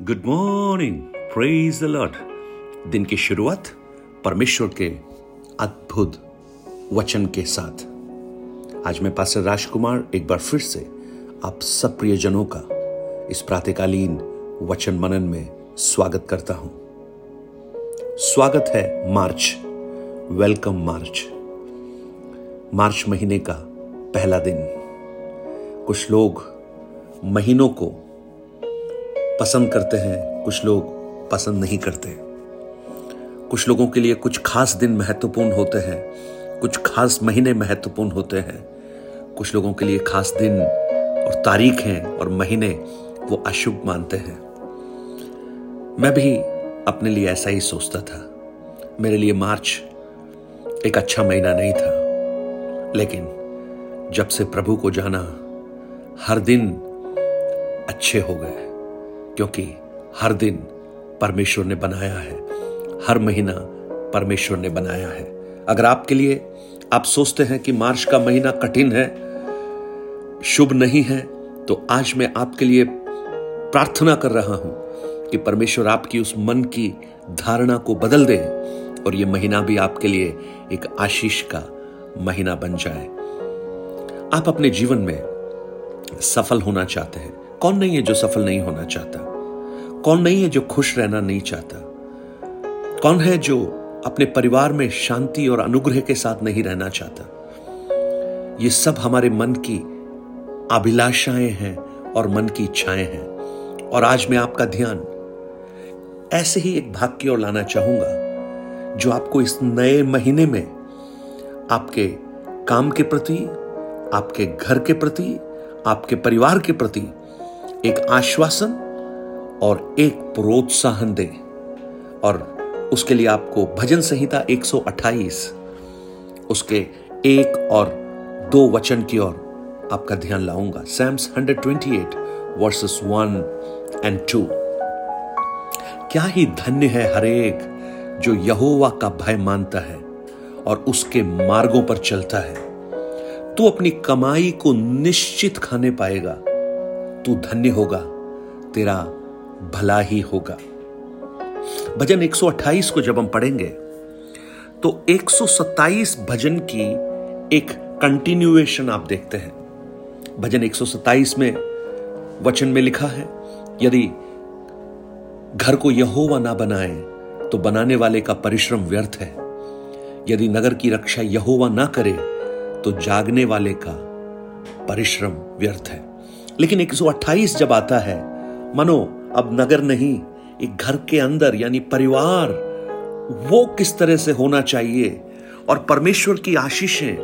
Good morning praise the Lord दिन की शुरुआत परमेश्वर के अद्भुत वचन के साथ। आज मैं पास राजकुमार एक बार फिर से आप सब प्रियजनों का इस प्रातकालीन वचन मनन में स्वागत करता हूँ। स्वागत है मार्च। वेलकम मार्च। मार्च महीने का पहला दिन। कुछ लोग महीनों को पसंद करते हैं, कुछ लोग पसंद नहीं करते। कुछ लोगों के लिए कुछ खास दिन महत्वपूर्ण होते हैं, कुछ खास महीने महत्वपूर्ण होते हैं। कुछ लोगों के लिए खास दिन और तारीख हैं और महीने वो अशुभ मानते हैं। मैं भी अपने लिए ऐसा ही सोचता था। मेरे लिए मार्च एक अच्छा महीना नहीं था। लेकिन जब से प्रभु को जाना, हर दिन अच्छे हो गए। क्योंकि हर दिन परमेश्वर ने बनाया है। हर महीना परमेश्वर ने बनाया है। अगर आपके लिए आप सोचते हैं कि मार्च का महीना कठिन है, शुभ नहीं है तो आज मैं आपके लिए प्रार्थना कर रहा हूँ कि परमेश्वर आपकी उस मन की धारणा को बदल दे और यह महीना भी आपके लिए एक आशीष का महीना बन जाए। आप अपने जीवन में सफल होना चाहते हैं। कौन नहीं है जो सफल नहीं होना चाहता? कौन नहीं है जो खुश रहना नहीं चाहता? कौन है जो अपने परिवार में शांति और अनुग्रह के साथ नहीं रहना चाहता? ये सब हमारे मन की अभिलाषाएँ हैं और मन की इच्छाएँ हैं। और आज मैं आपका ध्यान ऐसे ही एक भाग की ओर लाना चाहूँगा, जो आपको इस नए महीने में आपके काम के प्रति, आपके घर के प्रति, आपके परिवार के प्रति एक आश्वासन और एक प्रोत्साहन दे। और उसके लिए आपको भजन संहिता 128 उसके एक और दो वचन की ओर आपका ध्यान लाऊँगा। Psalms 128 verses one and two क्या ही धन्य है हरेक जो यहोवा का भय मानता है और उसके मार्गों पर चलता है। तू अपनी कमाई को निश्चित खाने पाएगा। तू धन्य होगा, तेरा भला ही होगा। भजन 128 को जब हम पढ़ेंगे तो 127 भजन की एक कंटिन्यूएशन आप देखते हैं। भजन 127 में वचन में लिखा है, यदि घर को यहोवा ना बनाए तो बनाने वाले का परिश्रम व्यर्थ है। यदि नगर की रक्षा यहोवा ना करे तो जागने वाले का परिश्रम व्यर्थ है। लेकिन 128 जब आता है, मनो, अब नगर नहीं, एक घर के अंदर, यानी परिवार, वो किस तरह से होना चाहिए? और परमेश्वर की आशीषें,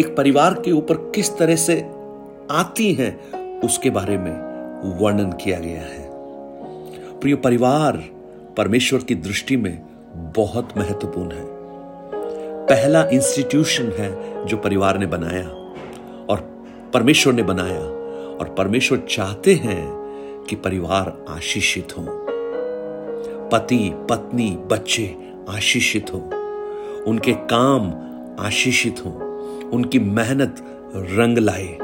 एक परिवार के ऊपर किस तरह से आती हैं, उसके बारे में वर्णन किया गया है। प्रिय परिवार, परमेश्वर की दृष्टि में बहुत महत्वपूर्ण है। पहला इंस्टीट्यूशन है जो परिवार ने बनाया, और परमेश्वर ने बनाया। और परमेश्वर चाहते हैं कि परिवार आशीषित हो। पति, पत्नी, बच्चे आशीषित हो। उनके काम आशीषित हो। उनकी मेहनत रंग लाए।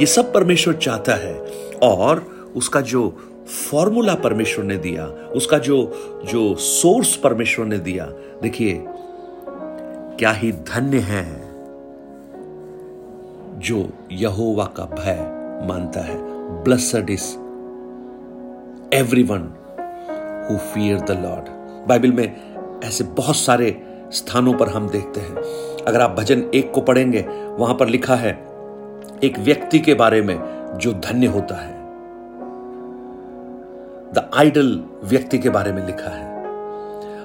ये सब परमेश्वर चाहता है। और उसका जो फॉर्मूला परमेश्वर ने दिया, उसका जो जो सोर्स परमेश्वर ने दिया, देखिए, क्या ही धन्य है जो यहोवा का भय मानता है। Blessed is everyone who fear the Lord Bible में ऐसे बहुत सारे स्थानों पर हम देखते हैं। अगर आप भजन एक को पढ़ेंगे, वहाँ पर लिखा है, एक व्यक्ति के बारे में जो धन्य होता है। द आइडल व्यक्ति के बारे में लिखा है।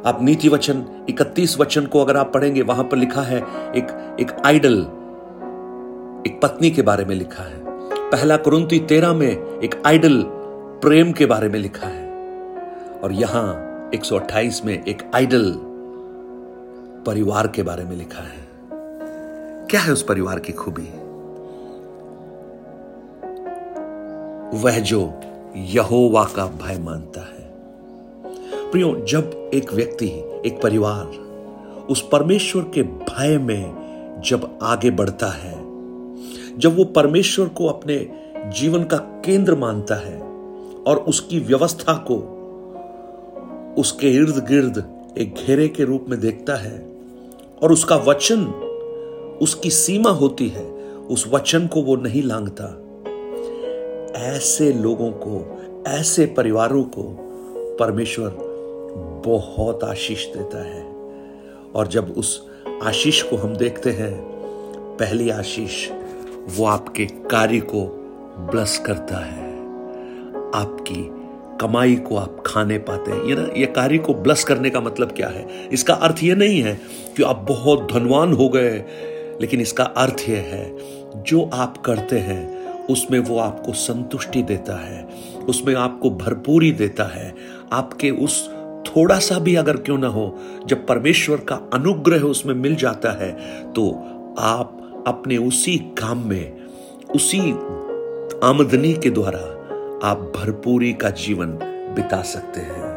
आप नीति वचन 31 वचन को अगर आप पढ़ेंगे, वहाँ पर लिखा है, एक एक आइडल एक पत्नी के बारे में लिखा है। पहला कुरुंती तेरह में एक आइडल प्रेम के बारे में लिखा है। और यहाँ 128 में एक आइडल परिवार के बारे में लिखा है। क्या है उस परिवार की खूबी? वह जो यहोवा का भय मानता है। प्रियो, जब एक व्यक्ति, एक परिवार उस परमेश्वर के भय में जब आगे बढ़ता है जब वो परमेश्वर को अपने जीवन का केंद्र मानता है और उसकी व्यवस्था को उसके इर्द गिर्द एक घेरे के रूप में देखता है और उसका वचन, उसकी सीमा होती है, उस वचन को वो नहीं लांगता। ऐसे लोगों को, ऐसे परिवारों को परमेश्वर बहुत आशीष देता है। और जब उस आशीष को हम देखते हैं, पहली आशीष वो आपके कार्य को ब्लस करता है। आपकी कमाई को आप खाने पाते हैं। ये ना, ये कार्य को ब्लस करने का मतलब क्या है? इसका अर्थ ये नहीं है कि आप बहुत धनवान हो गए, लेकिन इसका अर्थ यह है, जो आप करते हैं, उसमें वो आपको संतुष्टि देता है, उसमें आपको भरपूरी देता है। आपके उस थोड़ा सा भी अगर क्यों ना हो, जब परमेश्वर का अनुग्रह उसमें मिल जाता है तो आप अपने उसी काम में, उसी आमदनी के द्वारा आप भरपूरी का जीवन बिता सकते हैं।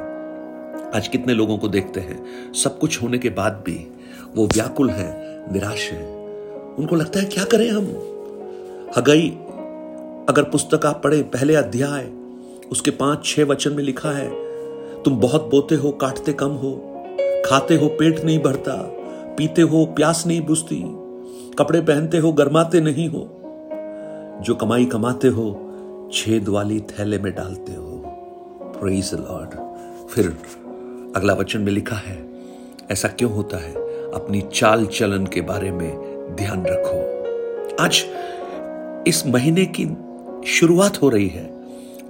आज कितने लोगों को देखते हैं, सब कुछ होने के बाद भी वो व्याकुल हैं, निराश हैं। उनको लगता है, क्या करें हम? हगई, अगर पुस्तक आप पढ़े, पहले अध्याय, उसके पाँच, छह वचन में लिखा है, तुम बहुत बोते हो, काटते कम हो, खाते हो, पेट नहीं भरता, पीते हो, प्यास नहीं बुझती कपड़े पहनते हो, गरमाते नहीं हो। जो कमाई कमाते हो, छेद वाली थैले में डालते हो। प्रेज लॉर्ड फिर अगला वचन में लिखा है, ऐसा क्यों होता है? अपनी चाल चलन के बारे में ध्यान रखो। आज इस महीने की शुरुआत हो रही है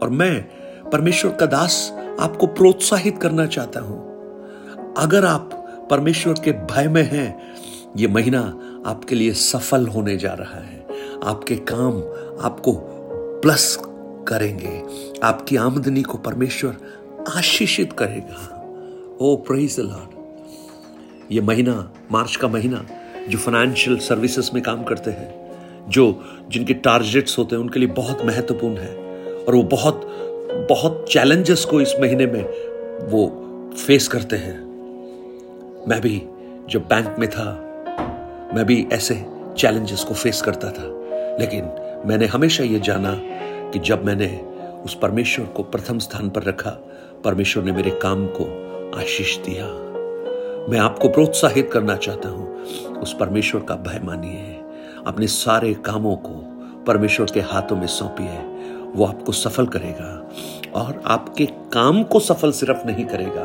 और मैं परमेश्वर का दास आपको प्रोत्साहित करना चाहता हूँ। अगर आप परमेश्वर के भय में हैं, ये महीना आपके लिए सफल होने जा रहा है। आपके काम आपको प्लस करेंगे। आपकी आमदनी को परमेश्वर आशीषित करेगा। ओ प्रेज लॉर्ड ये महीना, मार्च का महीना, जो फाइनेंशियल सर्विसेज़ में काम करते हैं, जो जिनके टारगेट्स होते हैं, उनके लिए बहुत महत्वपूर्ण है। और वो बहुत बहुत चैलेंजेस को इस महीने में वो फेस करते हैं। मैं भी जब बैंक में था मैं भी ऐसे चैलेंजेस को फेस करता था। लेकिन मैंने हमेशा ये जाना कि जब मैंने उस परमेश्वर को प्रथम स्थान पर रखा, परमेश्वर ने मेरे काम को आशीष दिया। मैं आपको प्रोत्साहित करना चाहता हूँ, उस परमेश्वर का भय मानिए। अपने सारे कामों को परमेश्वर के हाथों में सौंपिए वो आपको सफल करेगा और आपके काम को सफल सिर्फ़ नहीं करेगा,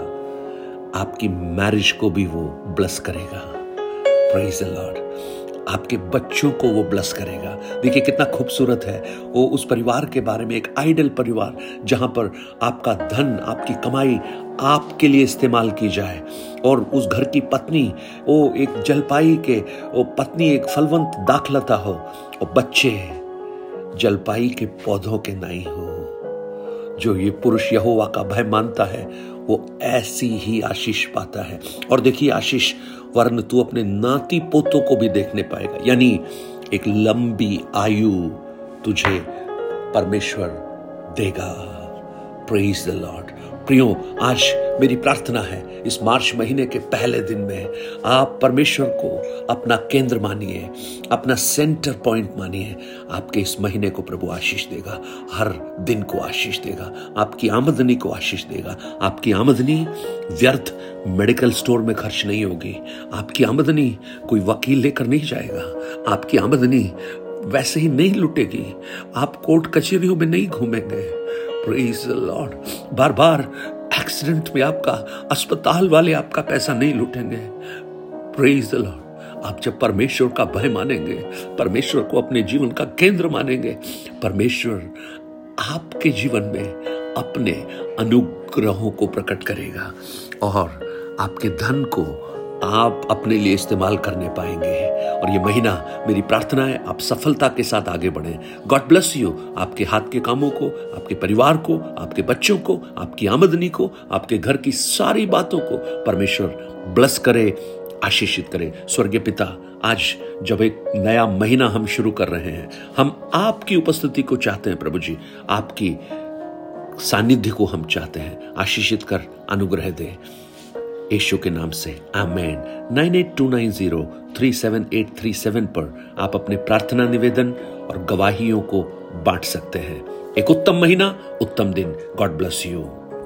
आपकी मैरिज को भी वो ब्लस करेगा। प्रेज द लॉर्ड आपके बच्चों को वो ब्लस करेगा। देखिए कितना खूबसूरत है। वो उस परिवार के बारे में एक आइडल परिवार, जहाँ पर आपका धन, आपकी कमाई आपके लिए इस्तेमाल की जाए। और उस घर की पत्नी, वो एक जलपाई के, वो पत्नी एक फलवंत दाखलता हो। और बच्चे जलपाई के पौधों के नाई हो। जो ये पुरुष यहोवा का भय मानता है, वो ऐसी ही आशीष पाता है। और देखिए आशीष वर्ण तू अपने नाती पोतों को भी देखने पाएगा। यानी एक लंबी आयु तुझे परमेश्वर देगा। प्रेज द लॉर्ड प्रियो, आज मेरी प्रार्थना है, इस मार्च महीने के पहले दिन में आप परमेश्वर को अपना केंद्र मानिए, अपना सेंटर पॉइंट मानिए। आपके इस महीने को प्रभु आशीष देगा, हर दिन को आशीष देगा, आपकी आमदनी को आशीष देगा। आपकी आमदनी व्यर्थ मेडिकल स्टोर में खर्च नहीं होगी। आपकी आमदनी कोई वकील लेकर नहीं जाएगा। आपकी आमदनी वैसे ही नहीं लुटेगी। आप कोर्ट कचहरियों में नहीं घूमेंगे। लॉर्ड बार बार एक्सीडेंट में आपका, अस्पताल वाले आपका पैसा नहीं लूटेंगे। प्रेज लॉर्ड आप जब परमेश्वर का भय मानेंगे, परमेश्वर को अपने जीवन का केंद्र मानेंगे, परमेश्वर आपके जीवन में अपने अनुग्रहों को प्रकट करेगा और आपके धन को आप अपने लिए इस्तेमाल करने पाएँगे। और ये महीना मेरी प्रार्थना है, आप सफलता के साथ आगे बढ़े। गॉड ब्लेस यू आपके हाथ के कामों को, आपके परिवार को, आपके बच्चों को, आपकी आमदनी को, आपके घर की सारी बातों को परमेश्वर ब्लस करे, आशीषित करे। स्वर्गीय पिता, आज जब एक नया महीना हम शुरू कर रहे हैं, हम आपकी उपस्थिति को चाहते हैं प्रभु जी। आपकी सानिध्य को हम चाहते हैं। आशीषित कर, अनुग्रह दे। यीशु के नाम से। Amen. Nine eight two nine zero three seven eight three seven पर आप अपने प्रार्थना निवेदन और गवाहियों को बांट सकते हैं। एक उत्तम महीना, उत्तम दिन। God bless you